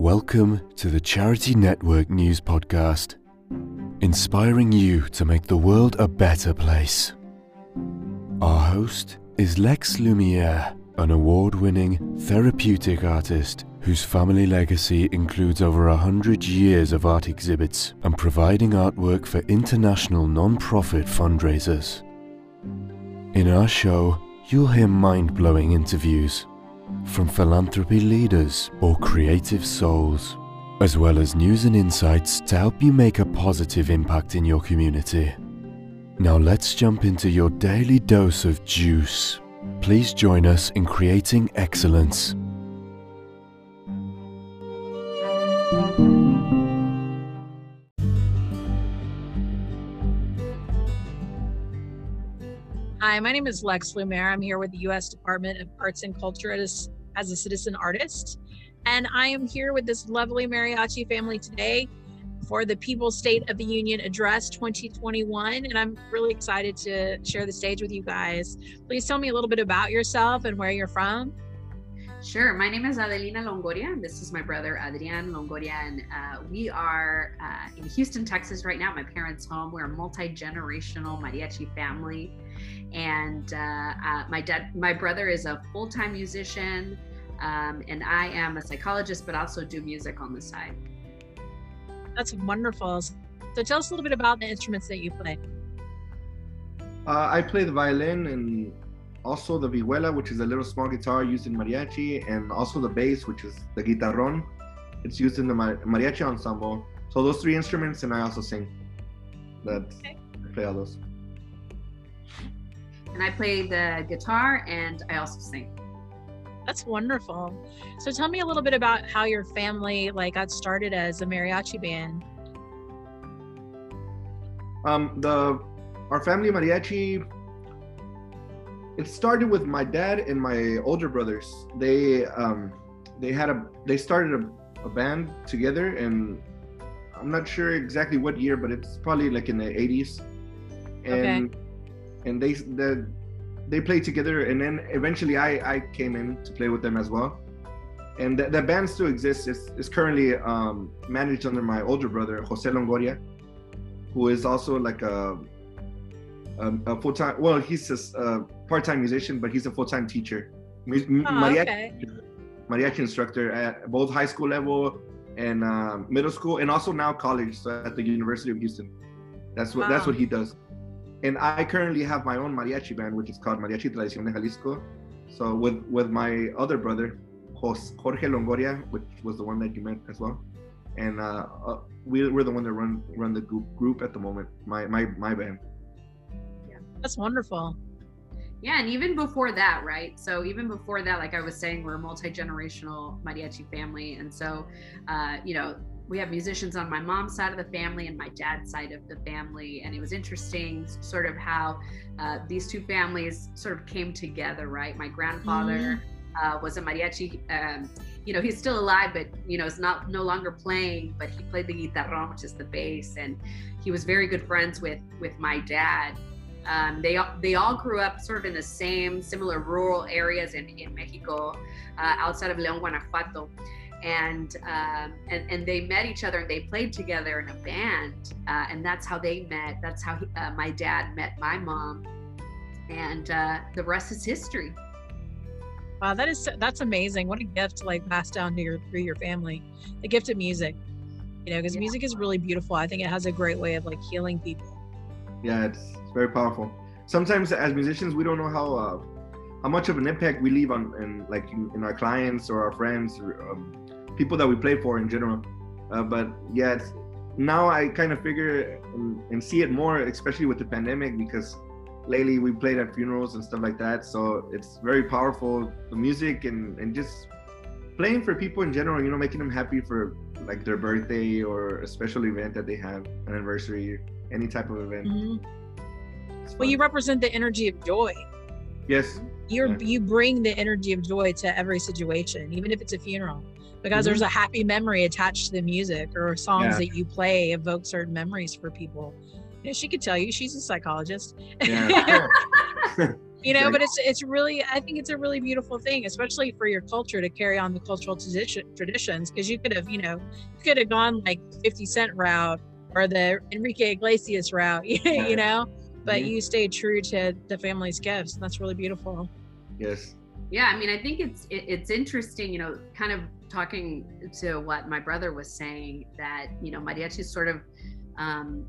Welcome to the Charity Network News Podcast, inspiring you to make the world a better place. Our host is Lex Lumiere, an award winning therapeutic artist whose family legacy includes over a hundred years of art exhibits and providing artwork for international non profit fundraisers. In our show, you'll hear mind blowing interviews from philanthropy leaders or creative souls, as well as news and insights to help you make a positive impact in your community. Now let's jump into your daily dose of juice. Please join us in creating excellence. Hi, my name is Lex Lumiere. I'm here with the U.S. Department of Arts and Culture as, as a citizen artist. And I am here with this lovely mariachi family today for the People's State of the Union Address 2021. And I'm really excited to share the stage with you guys. Please tell me a little bit about yourself and where you're from. Sure. My name is Adelina Longoria. and This is my brother Adrian Longoria, and uh, we are uh, in Houston, Texas right now. My parents' home. We're a multi generational mariachi family, and uh, uh, my dad, my brother is a full time musician, um, and I am a psychologist, but also do music on the side. That's wonderful. So tell us a little bit about the instruments that you play. Uh, I play the violin and also the vihuela, which is a little small guitar used in mariachi, and also the bass, which is the guitarron. It's used in the mariachi ensemble. So those three instruments, and I also sing. That okay. I play all those. And I play the guitar, and I also sing. That's wonderful. So tell me a little bit about how your family like got started as a mariachi band. Um, the our family mariachi it started with my dad and my older brothers. They um, they had a they started a, a band together, and I'm not sure exactly what year, but it's probably like in the 80s. And okay. And they the, they played together, and then eventually I I came in to play with them as well. And the, the band still exists. It's, it's currently um, managed under my older brother Jose Longoria, who is also like a um, a full time. Well, he's a part time musician, but he's a full time teacher, oh, mariachi, okay. mariachi instructor at both high school level and uh, middle school, and also now college so at the University of Houston. That's what wow. that's what he does. And I currently have my own mariachi band, which is called Mariachi Tradición de Jalisco. So with with my other brother, Jorge Longoria, which was the one that you met as well, and uh, uh, we, we're the one that run run the group group at the moment. My my my band. Yeah, that's wonderful. Yeah, and even before that, right? So even before that, like I was saying, we're a multi-generational mariachi family, and so, uh, you know, we have musicians on my mom's side of the family and my dad's side of the family, and it was interesting, sort of how uh, these two families sort of came together, right? My grandfather. Mm. Uh, was a mariachi. Um, you know, he's still alive, but you know, is not no longer playing. But he played the guitarrón, which is the bass, and he was very good friends with with my dad. Um, they they all grew up sort of in the same similar rural areas in, in Mexico, uh, outside of León, Guanajuato, and um, and and they met each other and they played together in a band, uh, and that's how they met. That's how he, uh, my dad met my mom, and uh, the rest is history. Wow, that is that's amazing. What a gift to like pass down to your through your family, the gift of music. You know, because yeah. music is really beautiful. I think it has a great way of like healing people. Yeah, it's it's very powerful. Sometimes as musicians, we don't know how uh, how much of an impact we leave on in like in, in our clients or our friends or um, people that we play for in general. Uh, but yeah, now I kind of figure and, and, see it more, especially with the pandemic, because lately we played at funerals and stuff like that. So it's very powerful, the music and and just playing for people in general. You know, making them happy for like their birthday or a special event that they have, an anniversary, any type of event. Mm-hmm well you represent the energy of joy yes you're yeah. you bring the energy of joy to every situation even if it's a funeral because mm-hmm. there's a happy memory attached to the music or songs yeah. that you play evoke certain memories for people. You know, she could tell you she's a psychologist. Yeah, you know but it's it's really i think it's a really beautiful thing especially for your culture to carry on the cultural tradition traditions because you could have you know you could have gone like 50 cent route or the enrique iglesias route you know but mm-hmm. you stayed true to the family's gifts that's really beautiful. Yes. Yeah i mean i think it's it, it's interesting you know kind of talking to what my brother was saying that you know mariachi is sort of um,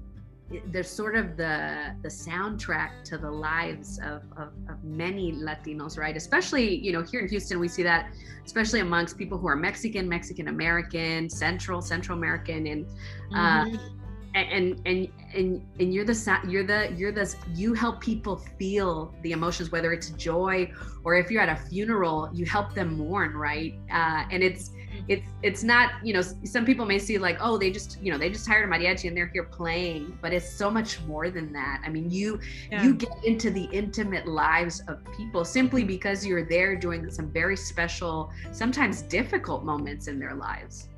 they're sort of the the soundtrack to the lives of, of, of, many Latinos, right? Especially, you know, here in Houston, we see that, especially amongst people who are Mexican, Mexican American, Central, Central American, and uh, mm-hmm. and and and and you're the you're the you're the you help people feel the emotions, whether it's joy or if you're at a funeral, you help them mourn, right? Uh, and it's it's it's not you know some people may see like oh they just you know they just hired a mariachi and they're here playing but it's so much more than that i mean you yeah. you get into the intimate lives of people simply because you're there doing some very special sometimes difficult moments in their lives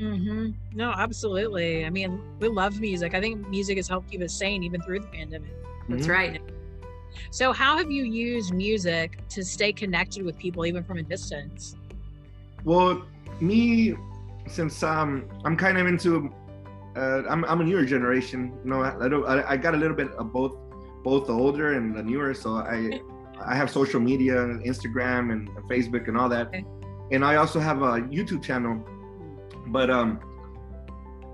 mm-hmm. no absolutely i mean we love music i think music has helped keep us sane even through the pandemic that's mm-hmm. right so how have you used music to stay connected with people even from a distance well me, since um, I'm kind of into, uh, I'm, I'm a newer generation. You know, I, don't, I, I got a little bit of both, both the older and the newer. So I, I have social media, Instagram and Facebook and all that, okay. and I also have a YouTube channel. But um,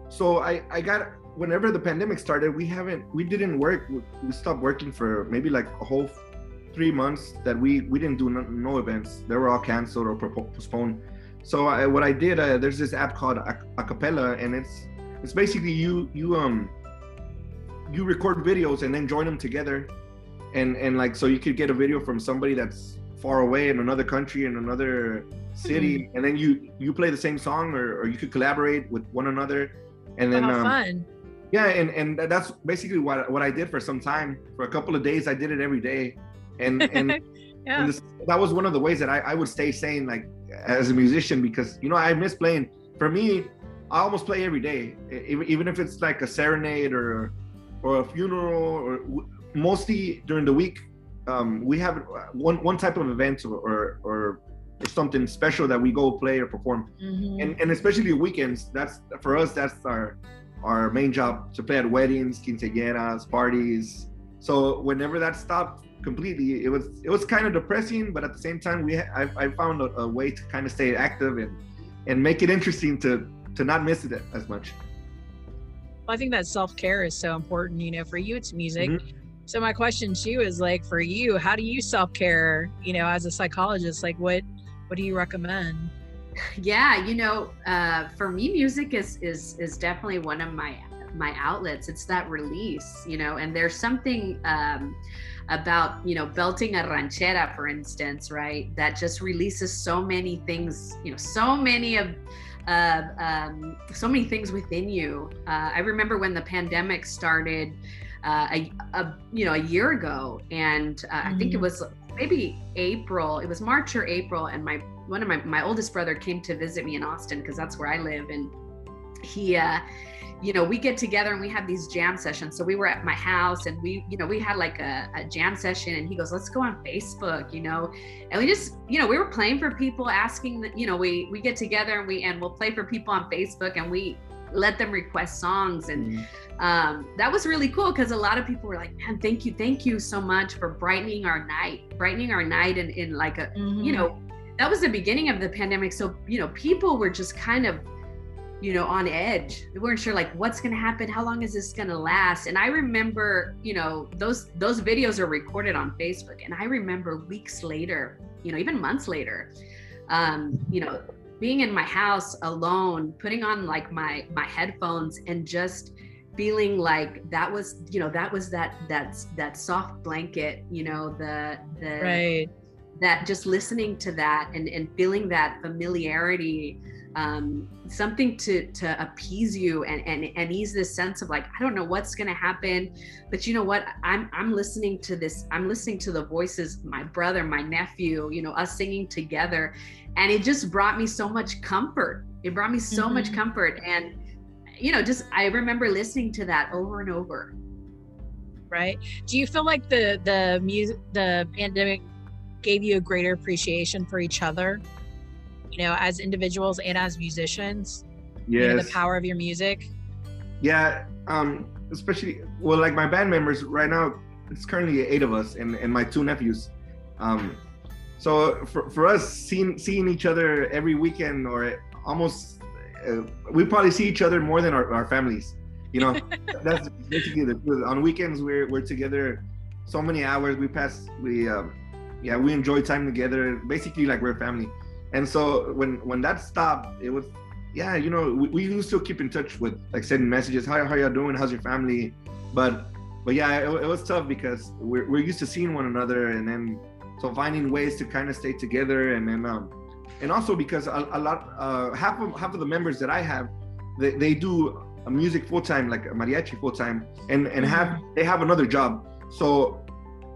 so I, I got whenever the pandemic started, we haven't, we didn't work. We stopped working for maybe like a whole three months that we we didn't do no, no events. They were all canceled or postponed. So I, what I did, uh, there's this app called Acapella, and it's it's basically you you um you record videos and then join them together, and and like so you could get a video from somebody that's far away in another country in another city, mm-hmm. and then you you play the same song, or, or you could collaborate with one another, and then oh, um, fun. Yeah, and and that's basically what what I did for some time. For a couple of days, I did it every day, and and. yeah. And this, that was one of the ways that I, I would stay sane. Like as a musician because you know I miss playing. For me, I almost play every day, even if it's like a serenade or or a funeral or mostly during the week. Um, we have one one type of event or, or, or something special that we go play or perform, mm-hmm. and and especially weekends. That's for us. That's our our main job to play at weddings, quinceañeras, parties. So whenever that stopped, completely. It was it was kind of depressing, but at the same time, we I, I found a, a, way to kind of stay active and and make it interesting to to not miss it as much. Well, I think that self care is so important. You know, for you, it's music. Mm-hmm. So my question to you is like, for you, how do you self care? You know, as a psychologist, like what what do you recommend? Yeah, you know, uh, for me, music is is is definitely one of my my outlets. It's that release, you know, and there's something. Um, about you know belting a ranchera for instance right that just releases so many things you know so many of uh, um, so many things within you uh, i remember when the pandemic started uh, a, a, you know a year ago and uh, mm-hmm. i think it mm-hmm. was maybe april it was march or april and my one of my my oldest brother came to visit me in austin because that's where i live and he uh you know, we get together and we have these jam sessions. So we were at my house and we, you know, we had like a, a, jam session and he goes, let's go on Facebook, you know, and we just, you know, we were playing for people asking that, you know, we, we get together and we, and we'll play for people on Facebook and we let them request songs. And mm-hmm. Um, that was really cool because a lot of people were like, man, thank you. Thank you so much for brightening our night, brightening our night in, in like a, mm-hmm. you know, that was the beginning of the pandemic. So, you know, people were just kind of you know, on edge. We weren't sure like what's gonna happen, how long is this gonna last? And I remember, you know, those those videos are recorded on Facebook. And I remember weeks later, you know, even months later, um, you know, being in my house alone, putting on like my my headphones and just feeling like that was, you know, that was that that's that soft blanket, you know, the the right that just listening to that and and feeling that familiarity um, something to to appease you and, and and ease this sense of like I don't know what's gonna happen, but you know what I'm I'm listening to this I'm listening to the voices my brother my nephew you know us singing together, and it just brought me so much comfort. It brought me so mm-hmm. much comfort and you know just I remember listening to that over and over. right? Do you feel like the the music the pandemic gave you a greater appreciation for each other? You know, as individuals and as musicians. Yes. You know, the power of your music. Yeah. Um, especially well, like my band members right now. It's currently eight of us, and and my two nephews. Um, so for, for us, seeing seeing each other every weekend or almost, uh, we probably see each other more than our, our families. You know, that's basically the truth. On weekends, we're we're together so many hours. We pass we um, yeah we enjoy time together. Basically, like we're family. And so when when that stopped, it was yeah you know we, we used to keep in touch with like sending messages. How how y'all doing? How's your family? But but yeah, it, it was tough because we're we're used to seeing one another, and then so finding ways to kind of stay together, and then um and also because a, a lot uh half of half of the members that I have, they they do a music full time like mariachi full time, and and have they have another job. So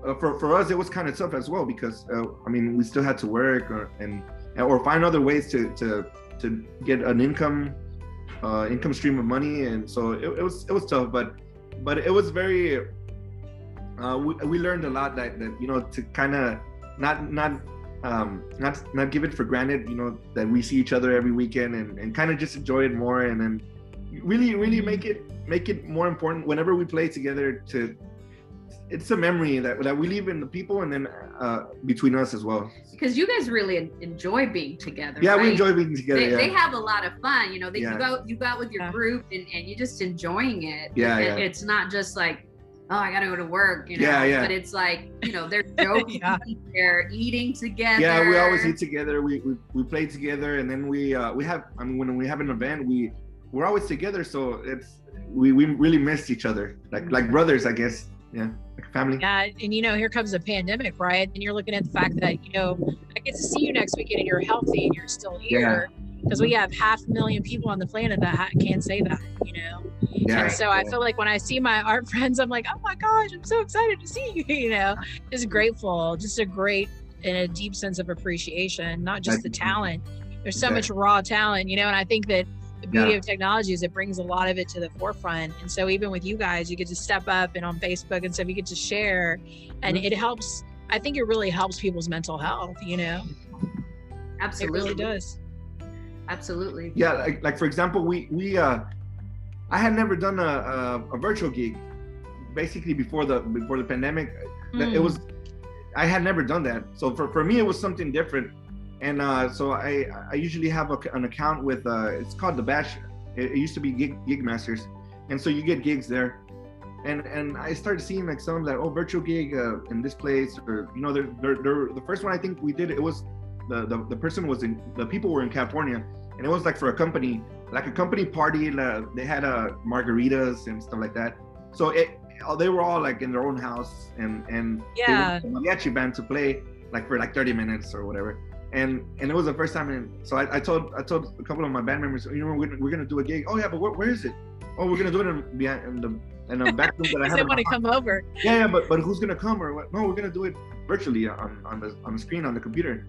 uh, for for us it was kind of tough as well because uh, I mean we still had to work or, and or find other ways to to to get an income uh, income stream of money, and so it, it was it was tough, but but it was very. Uh, we, we learned a lot that, that you know to kind of not not um, not not give it for granted you know that we see each other every weekend and, and kind of just enjoy it more and then really really make it make it more important whenever we play together to it's a memory that that we leave in the people and then uh, between us as well. Because you guys really enjoy being together. Yeah, right? we enjoy being together. They, yeah. they have a lot of fun. You know, they, Yeah. you go you go out with your group and, and you're just enjoying it. Yeah, It- yeah. It's not just like, oh, I gotta go to work. You know, Yeah, yeah. but it's like, you know, they're joking, Yeah. they're eating together. yeah, we always eat together. We, we we play together, and then we uh, we have. I mean, when we have an event, we we're always together. So it's we we really missed each other, like like brothers, I guess. Yeah, like family. Yeah, and you know, here comes a pandemic, right? And you're looking at the fact that you know I get to see you next weekend and you're healthy and you're still here because we have half a million people on the planet that ha- can't say that, you know. Yeah. and so I feel like when I see my art friends, I'm like, oh my gosh, I'm so excited to see you. You know, just grateful, just a great and a deep sense of appreciation, not just the talent. There's so Exactly. much raw talent, you know, and I think that the beauty Yeah. of technology is it brings a lot of it to the forefront. And so even with you guys, you get to step up and on Facebook and stuff, you get to share, and Mhm. it helps. I think it really helps people's mental health. You know, Absolutely. it really does. Absolutely. yeah like, like for example we we uh i had never done a, a, a virtual gig basically before the before the pandemic. That- it Mm. was i had never done that. So for, for me it was something different. And uh so i i usually have a, an account with uh it's called the bash it, it used to be gig gig masters and so you get gigs there. And and i started seeing like some like oh virtual gig uh, in this place or you know they're, they're, they're the first one i think we did it was the, the the person was in the people were in california and it was like for a company like a company party uh, they had uh margaritas and stuff like that so it uh, they were all like in their own house and and Yeah. the mariachi band to play like for like 30 minutes or whatever and and it was the first time and so I, I told i told a couple of my band members you know we're, gonna- we're gonna do a gig oh yeah but where, where is it oh we're gonna do it in behind in the in a back room that i have they want to come over. yeah, yeah, but but who's gonna come or what? No, we're gonna do it virtually on on the on the screen on the computer.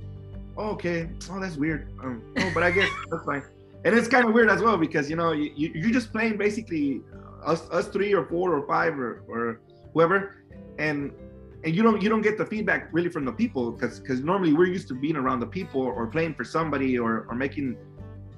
Oh, okay. Oh, that's weird. Um, oh, but I guess that's fine. And it's kind of weird as well because you know you, you you're just playing basically us us three or four or five or or whoever, and and you don't you don't get the feedback really from the people because because normally we're used to being around the people or playing for somebody or or making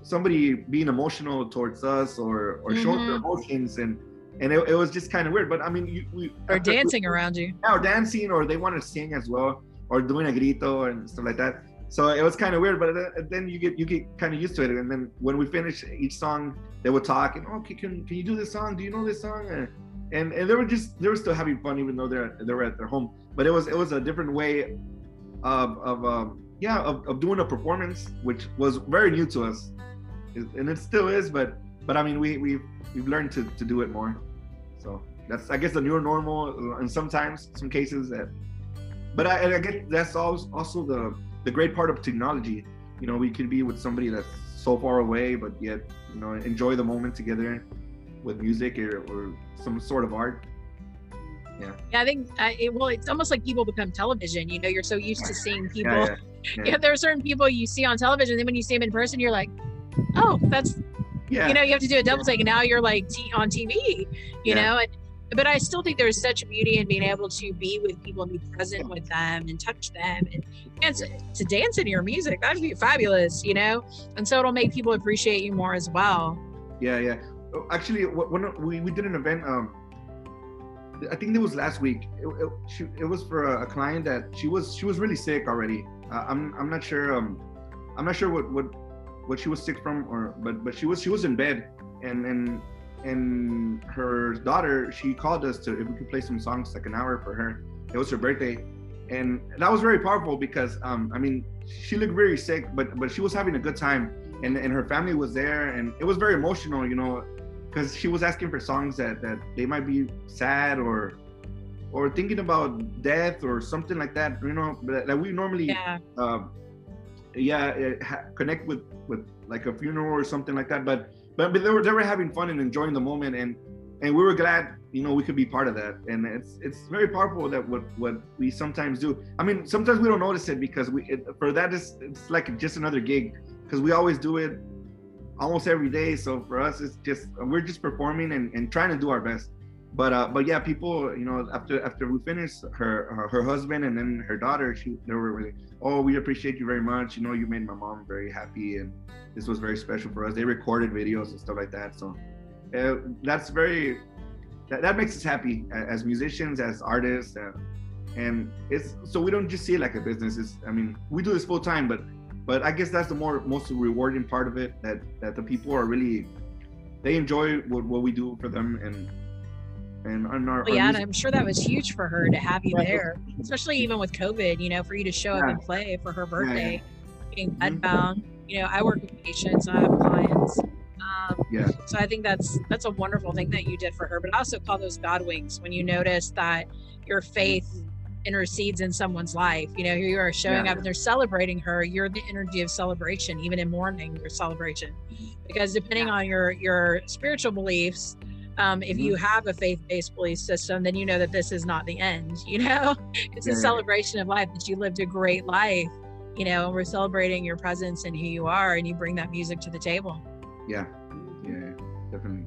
somebody being emotional towards us or or showing their emotions and and it, it was just kind of weird but i mean you we Or after- dancing around you. yeah, or dancing, or they want to sing as well, or doing a grito and stuff like that. So it was kind of weird, but then- you get you get kind of used to it. And then when we finish each song, they would talk and okay, can can you do this song? Do you know this song? And and, they were just they were still having fun even though they're they were at their home. But it was it was a different way of of um, yeah of, of doing a performance, which was very new to us, and it still is. But but I mean we we we've learned to to do it more. So that's I guess the new normal, and sometimes some cases that. But I, I guess that's also also the the great part of technology. You know, we could be with somebody that's so far away, but yet you know enjoy the moment together with music or, or some sort of art. Yeah, yeah, I think uh, it, well, it's almost like people become television. You know, you're so used to seeing people. Yeah, Yeah, yeah. there are certain people you see on television, then when you see them in person, you're like, oh, that's yeah. you know, you have to do a double take, and now you're like t- on TV. You know, and but I still think there's such beauty in being able to be with people and be present with them and touch them and dance to dance in your music. That'd be fabulous, you know. And so it'll make people appreciate you more as well. Yeah, yeah. Oh, Actually, when we, we did an event, um, I think it was last week. It, it, she, it was for a, a client that she was she was really sick already. Uh, I'm I'm not sure um I'm not sure what what what she was sick from or but but she was she was in bed and and and her daughter she called us to if we could play some songs like an hour for her. It was her birthday, and that was very powerful because um I mean she looked very sick but but she was having a good time and and her family was there and it was very emotional you know because she was asking for songs that that they might be sad or or thinking about death or something like that you know that, that we normally Yeah. uh, yeah uh, ha- connect with with like a funeral or something like that but but, but they were they were having fun and enjoying the moment and and we were glad you know we could be part of that. And it's it's very powerful that what what we sometimes do. I mean sometimes we don't notice it because we it, for that is it's like just another gig because we always do it almost every day. So for us it's just we're just performing and, and trying to do our best but uh but yeah people you know after after we finished her her, her husband and then her daughter she they were really oh we appreciate you very much. You know you made my mom very happy and this was very special for us. They recorded videos and stuff like that. So uh, that's very that, that makes us happy as musicians as artists uh, and it's so we don't just see it like a business. It's i mean we do this full time but but i guess that's the more most rewarding part of it that that the people are really they enjoy what, what we do for them and and Well, our yeah, and I'm sure that was huge for her to have you Right. there, especially even with COVID, you know, for you to show up and play for her yeah. birthday, being Mhm. You know, I work with patients, I have clients. Um, Yeah. So I think that's that's a wonderful thing that you did for her. But I also call those God wings when you notice that your faith intercedes in someone's life. You know, here you are showing Yeah. up and they're celebrating her. You're the energy of celebration, even in mourning, your celebration. Because depending Yeah. on your your spiritual beliefs, um, if Mhm. you have a faith-based belief system, then you know that this is not the end. You know, it's a celebration of life that you lived a great life. You know, and we're celebrating your presence and who you are, and you bring that music to the table. yeah yeah definitely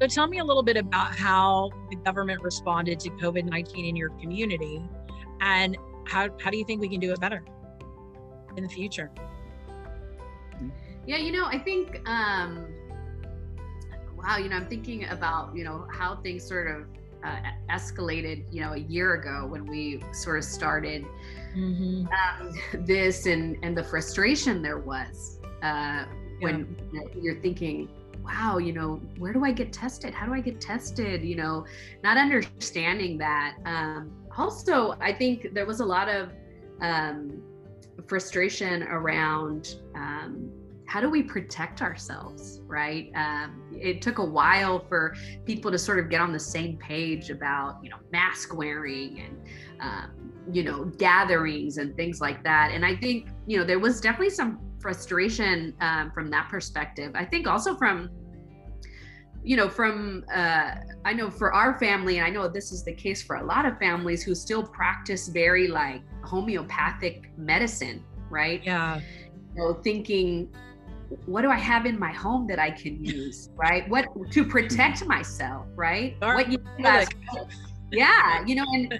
So tell me a little bit about how the government responded to COVID 19 in your community and how, how do you think we can do it better in the future? Yeah, you know, I think, um, wow, you know, I'm thinking about, you know, how things sort of uh, escalated, you know, a year ago when we sort of started Mm-hmm. um, this and and the frustration there was uh, when you're thinking, wow, you know, where do I get tested? How do I get tested? You know, not understanding that. Um, also, I think there was a lot of um, frustration around um, how do we protect ourselves, right? Um, it took a while for people to sort of get on the same page about, you know, mask wearing and, um, you know, gatherings and things like that. And I think, you know, there was definitely some frustration um, from that perspective. I think also from, you know, from, uh, I know for our family, and I know this is the case for a lot of families who still practice very like homeopathic medicine, right? Yeah. You know, thinking, what do I have in my home that I can use, right? What to protect myself, right? What you Like, yeah you know and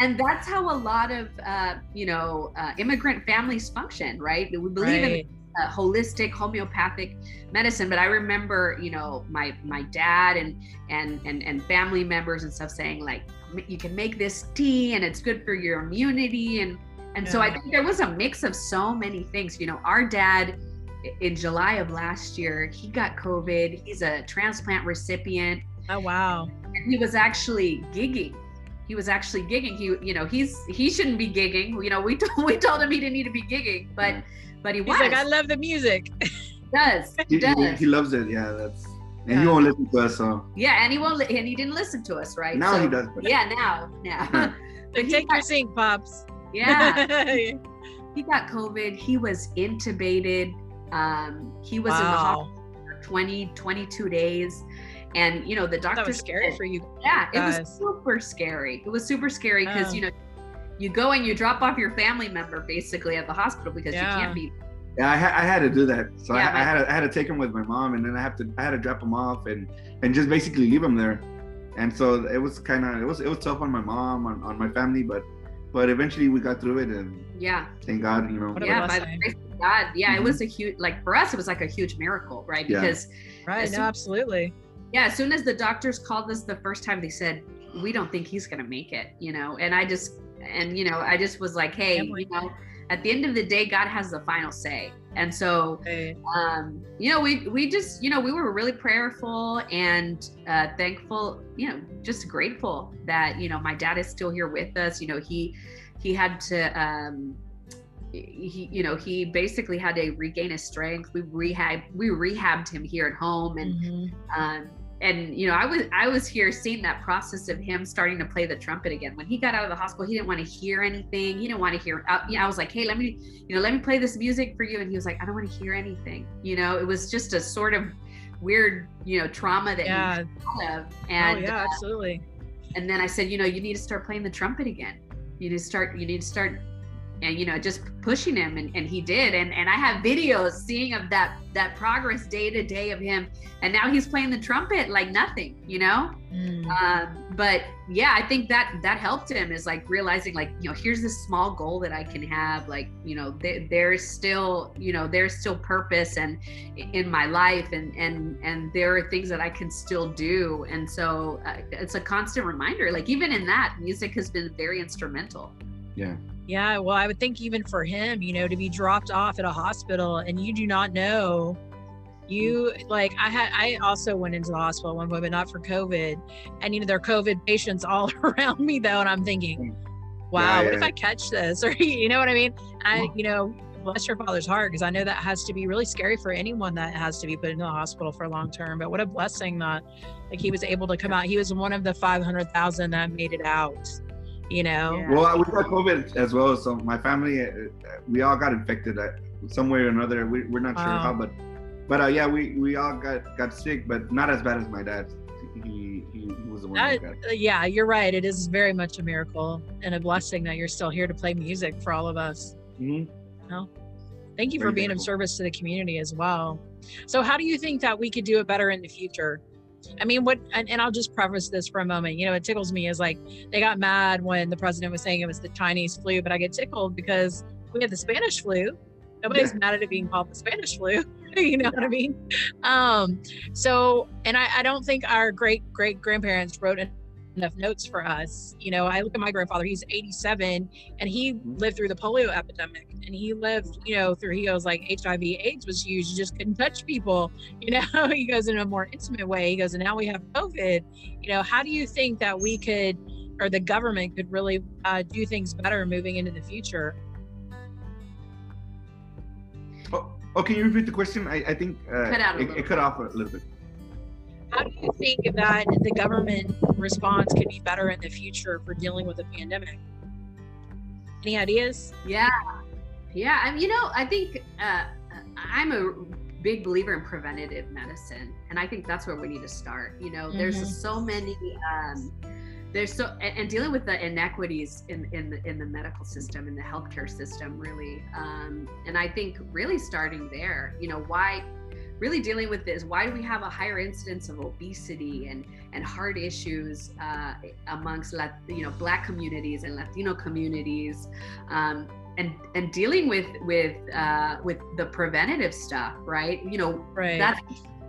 and that's how a lot of uh you know uh, immigrant families function right? We believe in uh, holistic homeopathic medicine but i remember you know my my dad and and and and family members and stuff saying like you can make this tea and it's good for your immunity and and so i think there was a mix of so many things you know our dad in july of last year he got covid. He's a transplant recipient. Oh, wow. and he was actually gigging. He was actually gigging. He you know he's he shouldn't be gigging. You know we told we told him he didn't need to be gigging but Yeah. but he He's was. Like, I love the music. he does he he, he, does. he loves it. Yeah that's and Yeah. he won't listen to us so. Yeah and he won't li- and he didn't listen to us right? Now So- he does but yeah now now. Like, he take your sink, pops. yeah. He got covid. He was intubated um he was in the hospital for 20 22 days and you know the doctor That was scary said- for you. Yeah, it was super scary. It was super scary because Oh. you know, you go and you drop off your family member basically at the hospital because Yeah. you can't be. yeah I, ha- I had to do that so Yeah, I, I had to, I had to take him with my mom and then I have to I had to drop him off and and just basically leave him there and so it was kind of it was it was tough on my mom on, on my family, but but eventually we got through it and yeah thank God, you know. What yeah by the grace of god yeah Mhm. it was a huge like for us it was like a huge miracle right Yeah. because Right. As No, soon- absolutely. yeah as soon as the doctors called us the first time they said we don't think he's gonna make it you know and i just and you know i just was like hey Can't you know at the end of the day god has the final say and so um you know we we just you know we were really prayerful and uh thankful you know just grateful that you know my dad is still here with us. You know he he had to um he you know he basically had to regain his strength. We rehab we rehabbed him here at home and Mhm. um, and you know i was i was here seeing that process of him starting to play the trumpet again. When he got out of the hospital he didn't want to hear anything. He didn't want to hear uh, yeah, i was like hey let me you know let me play this music for you. And he was like i don't want to hear anything. You know it was just a sort of weird you know trauma that Yeah. he had of. And oh yeah, uh, absolutely. and then i said you know you need to start playing the trumpet again. You need to start you need to start and you know just pushing him and, and he did. And and i have videos seeing of that that progress day to day of him. And now he's playing the trumpet like nothing you know? Mm. um but yeah i think that that helped him is like realizing like you know here's this small goal that i can have. Like you know there, there's still you know there's still purpose and in my life and and and there are things that i can still do. And so uh, it's a constant reminder. Like even in that music has been very instrumental. Yeah. Yeah, well, I would think even for him, you know, to be dropped off at a hospital and you do not know, you like I had I also went into the hospital at one point, but not for COVID. And you know, there are COVID patients all around me though, and I'm thinking, mm. wow, Yeah, what if. I catch this? Or you know what I mean? I, you know, bless your father's heart because I know that has to be really scary for anyone that has to be put into the hospital for long term. But what a blessing that like he was able to come out. He was one of the 500,000 that made it out. You know. Yeah. Well, we got COVID as well. So my family, uh, we all got infected uh, some way or another. We, we're not sure Wow. how, but but uh, yeah, we we all got got sick, but not as bad as my dad. He he, he was the one That, that uh, yeah, you're right. It is very much a miracle and a blessing that you're still here to play music for all of us. Mhm. Thank you for Very being of service to the community as well. So, how do you think that we could do it better in the future? I mean, what, and, and I'll just preface this for a moment. You know, it tickles me is like they got mad when the president was saying it was the Chinese flu, but I get tickled because we had the Spanish flu. Nobody's Yeah. mad at it being called the Spanish flu. you know what I mean? Um, so, and I, I don't think our great great grandparents wrote enough notes for us. You know, I look at my grandfather, he's 87 and he lived through the polio epidemic and he lived, you know, through, he goes like HIV AIDS was huge. You just couldn't touch people, you know, he goes in a more intimate way. He goes, and now we have COVID, you know, how do you think that we could, or the government could really uh, do things better moving into the future? Oh, oh, can you repeat the question? I, I think uh, Cut out a it, little it cut off a little bit. How do you think that the government response could be better in the future for dealing with a pandemic? Any ideas? Yeah, yeah. I mean, you know, I think uh, I'm a big believer in preventative medicine, and I think that's where we need to start. You know, there's Mhm. so many. Um, there's so and, and dealing with the inequities in in the in the medical system in the healthcare system really um, and i think really starting there you know why really dealing with this why do we have a higher incidence of obesity and and heart issues uh, amongst Lat- you know black communities and latino communities um, and and dealing with with uh, with the preventative stuff right you know Right. that's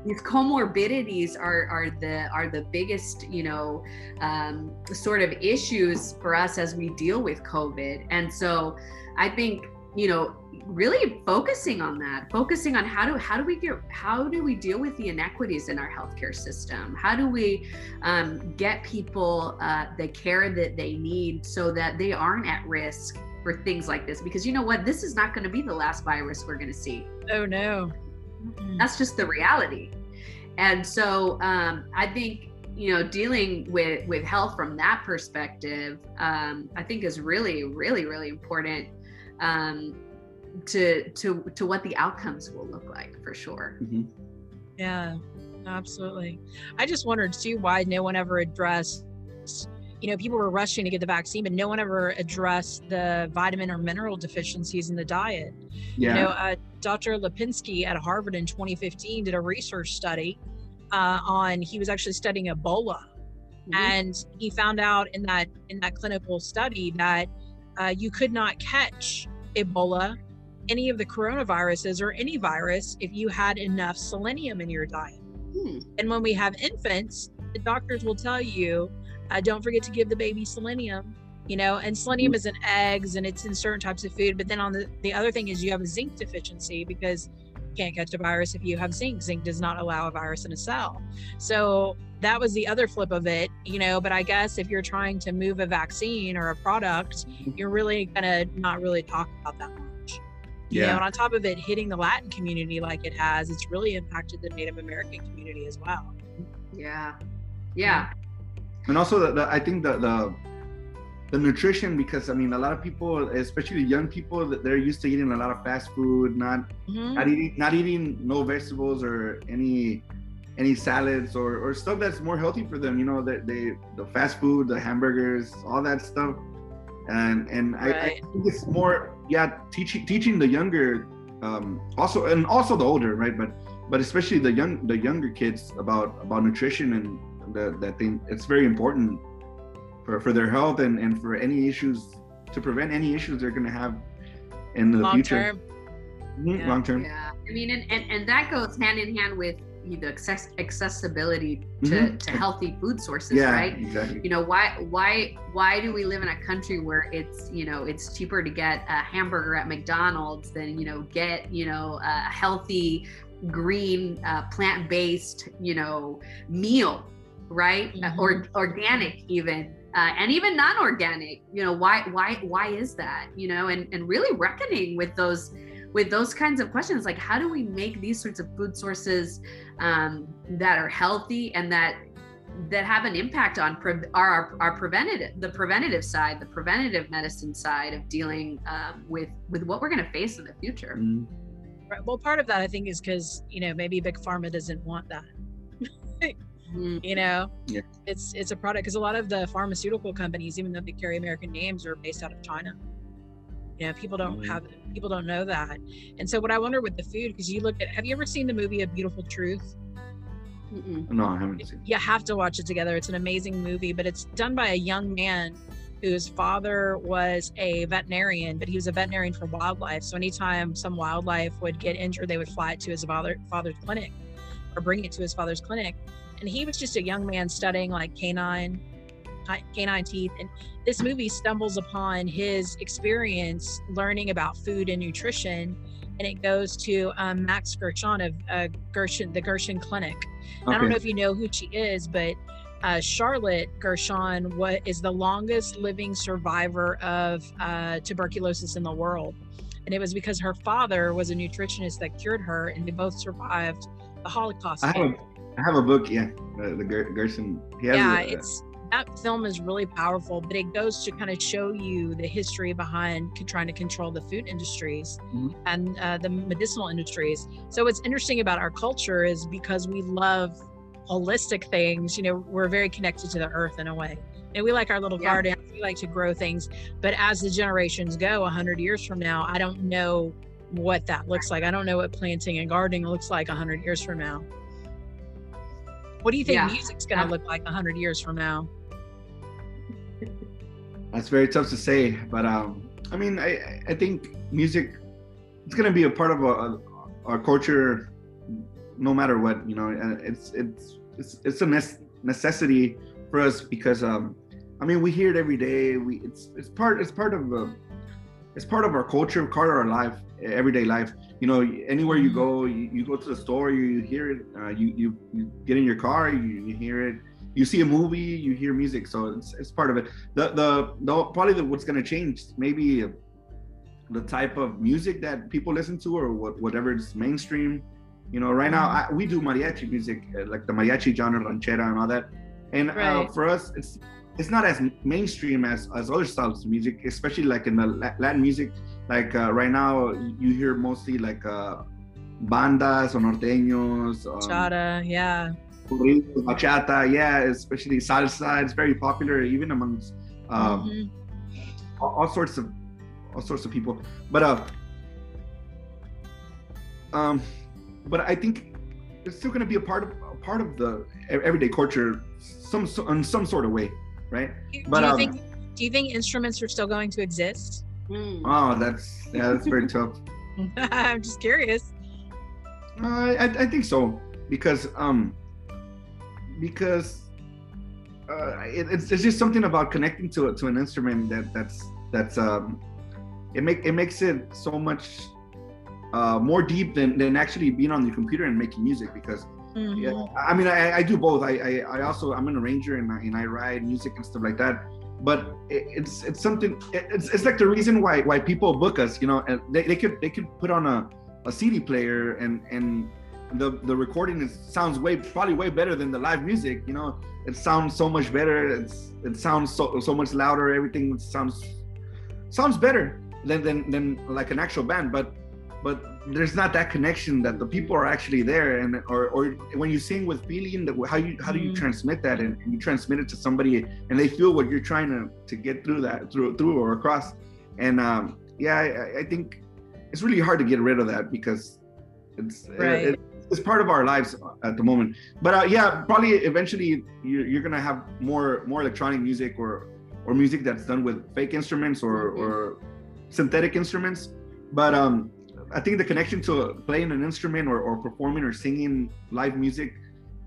these comorbidities are are the are the biggest you know um, sort of issues for us as we deal with covid and so i think you know really focusing on that focusing on how do how do we get how do we deal with the inequities in our healthcare system? How do we um, get people uh, the care that they need so that they aren't at risk for things like this? Because you know what? This is not going to be the last virus we're going to see. Oh no. Mm-mm. that's just the reality. And so um, i think you know dealing with with health from that perspective um, i think is really really really important um, to to to what the outcomes will look like for sure Mhm. Yeah, absolutely. I just wondered too why no one ever addressed, you know, people were rushing to get the vaccine, but no one ever addressed the vitamin or mineral deficiencies in the diet. Yeah. You know, uh, Dr. Lipinski at Harvard in 2015 did a research study uh, on, he was actually studying Ebola. Mm-hmm. And he found out in that in that clinical study that uh, you could not catch Ebola, any of the coronaviruses, or any virus if you had enough selenium in your diet. Hmm. And when we have infants, the doctors will tell you, uh, don't forget to give the baby selenium. You know, and selenium mm-hmm. is in eggs and it's in certain types of food. But then on the the other thing is you have a zinc deficiency because you can't catch a virus if you have zinc. Zinc does not allow a virus in a cell. So that was the other flip of it, you know. But I guess if you're trying to move a vaccine or a product, mm-hmm. you're really gonna not really talk about that much. You yeah. know, and on top of it, hitting the Latin community like it has, it's really impacted the Native American community as well. Yeah. Yeah. And also, the, the I think the, the the nutrition because I mean a lot of people, especially young people, that they're used to eating a lot of fast food, not mm-hmm. not eating not eating no vegetables or any any salads or, or stuff that's more healthy for them. You know that they the fast food, the hamburgers, all that stuff, and and right. I, I, think it's more yeah teaching teaching the younger um, also and also the older right, but but especially the young the younger kids about about nutrition and that that thing it's very important for, for their health and, and for any issues to prevent any issues they're going to have in the future. long future term. Mm-hmm, yeah. long term yeah i mean and, and and that goes hand in hand with the access, accessibility to, mm-hmm. to healthy food sources yeah, right exactly. you know why why why do we live in a country where it's you know it's cheaper to get a hamburger at mcdonald's than you know get you know a healthy green uh, plant-based you know meal right mm-hmm. or organic even uh, and even non-organic you know why why why is that you know and and really reckoning with those with those kinds of questions like how do we make these sorts of food sources um, that are healthy and that that have an impact on pre- our, our preventative the preventative side the preventative medicine side of dealing um, with with what we're going to face in the future mm-hmm. right. well part of that i think is because you know maybe big pharma doesn't want that Mm-hmm. You know, yeah. it's it's a product because a lot of the pharmaceutical companies, even though they carry American names, are based out of China. You know, people don't mm-hmm. have people don't know that. And so, what I wonder with the food, because you look at, have you ever seen the movie A Beautiful Truth? Mm-mm. No, I haven't seen. You have to watch it together. It's an amazing movie, but it's done by a young man whose father was a veterinarian, but he was a veterinarian for wildlife. So anytime some wildlife would get injured, they would fly it to his father father's clinic or bring it to his father's clinic and he was just a young man studying like canine canine teeth and this movie stumbles upon his experience learning about food and nutrition and it goes to um, max gerson of uh, gerson the gerson clinic okay. i don't know if you know who she is but uh, charlotte gerson what is the longest living survivor of uh, tuberculosis in the world and it was because her father was a nutritionist that cured her and they both survived the holocaust I have, I have a book, yeah, the, the Gerson. yeah, a, it's that film is really powerful, but it goes to kind of show you the history behind trying to control the food industries mm-hmm. and uh, the medicinal industries. So what's interesting about our culture is because we love holistic things. You know, we're very connected to the earth in a way. And we like our little yeah. garden. We like to grow things. But as the generations go, a hundred years from now, I don't know what that looks like. I don't know what planting and gardening looks like a hundred years from now. What do you think yeah. music's going to look like 100 years from now? That's very tough to say, but um, I mean, I, I think music it's going to be a part of a, our culture, no matter what. You know, and it's it's it's it's a necessity for us because um, I mean, we hear it every day. We it's it's part it's part of uh, it's part of our culture, part of our life, everyday life you know anywhere you mm-hmm. go you, you go to the store you, you hear it uh, you, you you get in your car you, you hear it you see a movie you hear music so it's, it's part of it the the, the probably the, what's going to change maybe the type of music that people listen to or what, whatever is mainstream you know right now. I, we do mariachi music uh, like the mariachi genre ranchera and all that and uh, right. uh, for us it's it's not as mainstream as, as other styles of music especially like in the latin music like uh, right now you hear mostly like uh, bandas or norteños um, bachata yeah bachata yeah especially salsa it's very popular even amongst um, mm-hmm. all, all, sorts of all sorts of people but uh um but i think it's still going to be a part of a part of the everyday culture some in some sort of way, right? Do, But, do you um, think do you think instruments are still going to exist? Mm. Oh, that's yeah, that's very tough. I'm just curious. Uh, I, I think so because um because uh, it, it's, it's just something about connecting to to an instrument that that's that's um it make it makes it so much uh, more deep than, than actually being on the computer and making music because Mhm. yeah i mean i, I do both I, I i also i'm an arranger and I, and I write music and stuff like that but it, it's it's something it- it's, it's like the reason why why people book us you know and they, they could they could put on a, a cd player and and the the recording is sounds way probably way better than the live music you know? It sounds so much better. It's it sounds so so much louder. Everything sounds sounds better than than than like an actual band. But but there's not that connection that the people are actually there. And or or when you sing with feeling that how you how do you Mhm. transmit that? And, and you transmit it to somebody and they feel what you're trying to to get through that through through or across. And um yeah i, I think it's really hard to get rid of that because it's Right. it, it's part of our lives at the moment but uh, yeah probably eventually you're, you're gonna have more more electronic music or or music that's done with fake instruments or Mhm. or synthetic instruments but um i think the connection to playing an instrument or, or performing or singing live music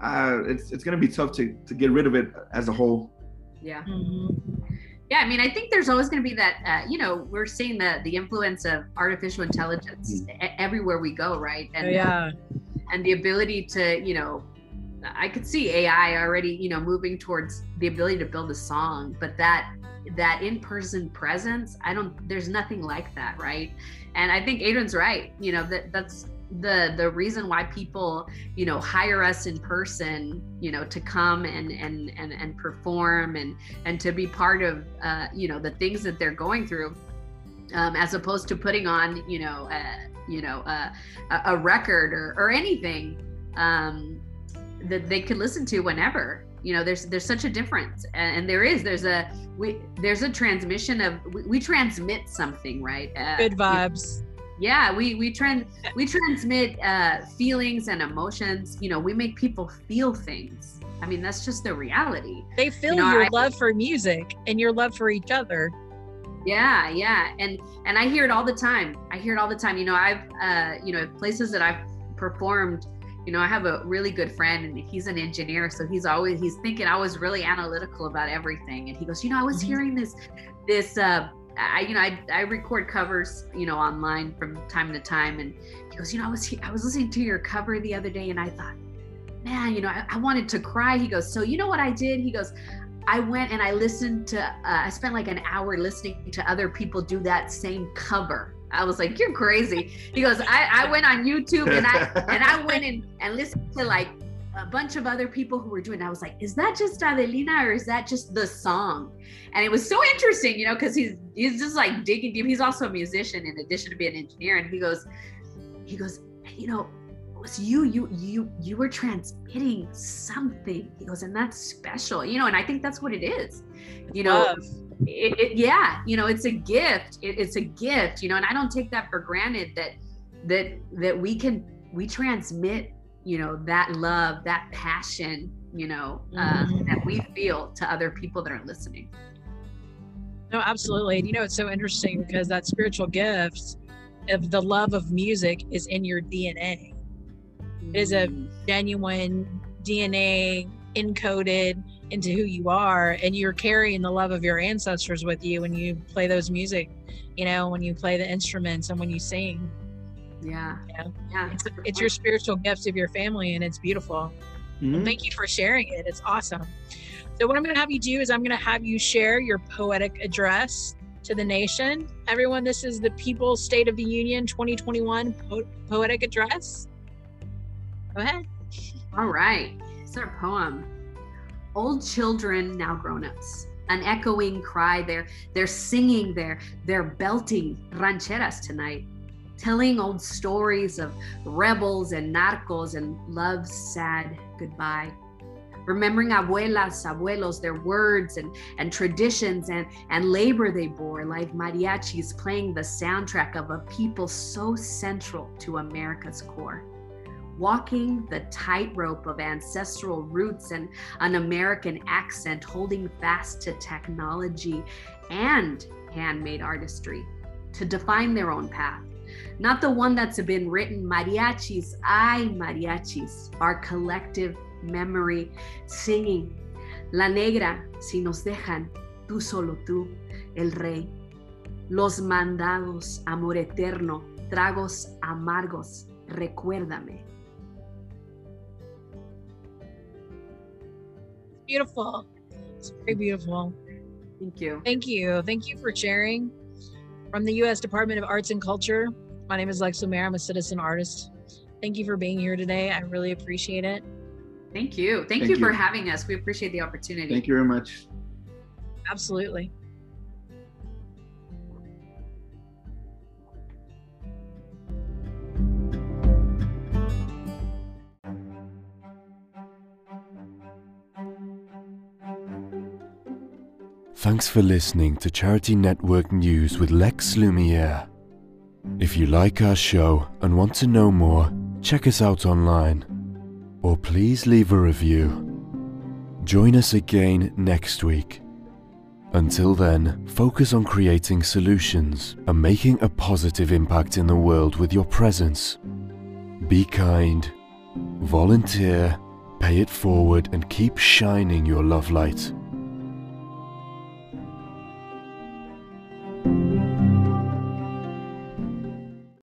uh it's it's gonna be tough to to get rid of it as a whole Yeah. Mhm. Yeah, I mean, I think there's always going to be that. Uh, you know, we're seeing the the influence of artificial intelligence e- everywhere we go, right? Oh, yeah. And the ability to, you know, I could see AI already, you know, moving towards the ability to build a song, but that that in-person presence, I don't. There's nothing like that, right? And I think Adrian's right. You know, that that's the the reason why people you know hire us in person you know to come and and and, and perform and and to be part of uh, you know the things that they're going through um, as opposed to putting on you know uh, you know a, a record or, or anything um, that they could listen to whenever. You know there's there's such a difference. And, there is there's a we there's a transmission of we, we transmit something right? Uh, Good you know, vibes. yeah we we trans we transmit uh feelings and emotions. You know we make people feel things. I mean that's just the reality. They feel know, your I- love for music and your love for each other. Yeah yeah and and i hear it all the time i hear it all the time you know i've uh you know places that i've performed you know i have a really good friend and he's an engineer so he's always he's thinking i was really analytical about everything and he goes you know i was Mhm. hearing this this uh I, you know, I, I record covers, you know, online from time to time, and he goes, you know, I was I was listening to your cover the other day, and I thought, man, you know, I, I wanted to cry. He goes, so you know what I did? He goes, I went and I listened to, uh, I spent like an hour listening to other people do that same cover. I was like, you're crazy. He goes, I, I went on YouTube and I and I went in and listened to like a bunch of other people who were doing. it. I was like, is that just Adelina or is that just the song? And it was so interesting, you know, because he's he's just like digging deep. He's also a musician in addition to being an engineer. And he goes, he goes, you know, was you, you, you, you were transmitting something. He goes, and that's special, you know. And I think that's what it is, you know it, it, yeah you know it's a gift it, it's a gift you know and i don't take that for granted that that that we can we transmit you know that love that passion you know uh, Mhm. that we feel to other people that are listening No, absolutely. And you know, it's so interesting because that spiritual gift of the love of music is in your DNA. It is a genuine DNA encoded into who you are, and you're carrying the love of your ancestors with you when you play those music, you know, when you play the instruments and when you sing. yeah Yeah. yeah It's, it's your spiritual gifts of your family, and it's beautiful. Mhm. Thank you for sharing it. It's awesome. So, what I'm going to have you do is I'm going to have you share your poetic address to the nation. Everyone, this is the People's State of the Union 2021 po- poetic address. Go ahead. All right. It's our poem. Old children, now grown-ups. An echoing cry. They're they're singing, they're they're belting rancheras tonight, telling old stories of rebels and narcos and love's sad goodbye. Remembering abuelas, abuelos, their words and, and traditions and, and labor they bore, like mariachis playing the soundtrack of a people so central to America's core walking the tightrope of ancestral roots and an American accent, holding fast to technology and handmade artistry to define their own path. Not the one that's been written mariachis, ay mariachis, our collective memory, singing La Negra, si nos dejan, tú solo tú, el rey. Los mandados, amor eterno, tragos amargos, recuérdame. Beautiful. It's very beautiful. Thank you. Thank you. Thank you for sharing. From the U.S. Department of Arts and Culture, my name is Lex Lumiere. I'm a citizen artist. Thank you for being here today. I really appreciate it. Thank you. Thank, Thank you, for having us. We appreciate the opportunity. Thank you very much. Absolutely. Thanks for listening to Charity Network News with Lex Lumiere. If you like our show and want to know more, check us out online. Or please leave a review. Join us again next week. Until then, focus on creating solutions and making a positive impact in the world with your presence. Be kind, volunteer, pay it forward, and keep shining your love light.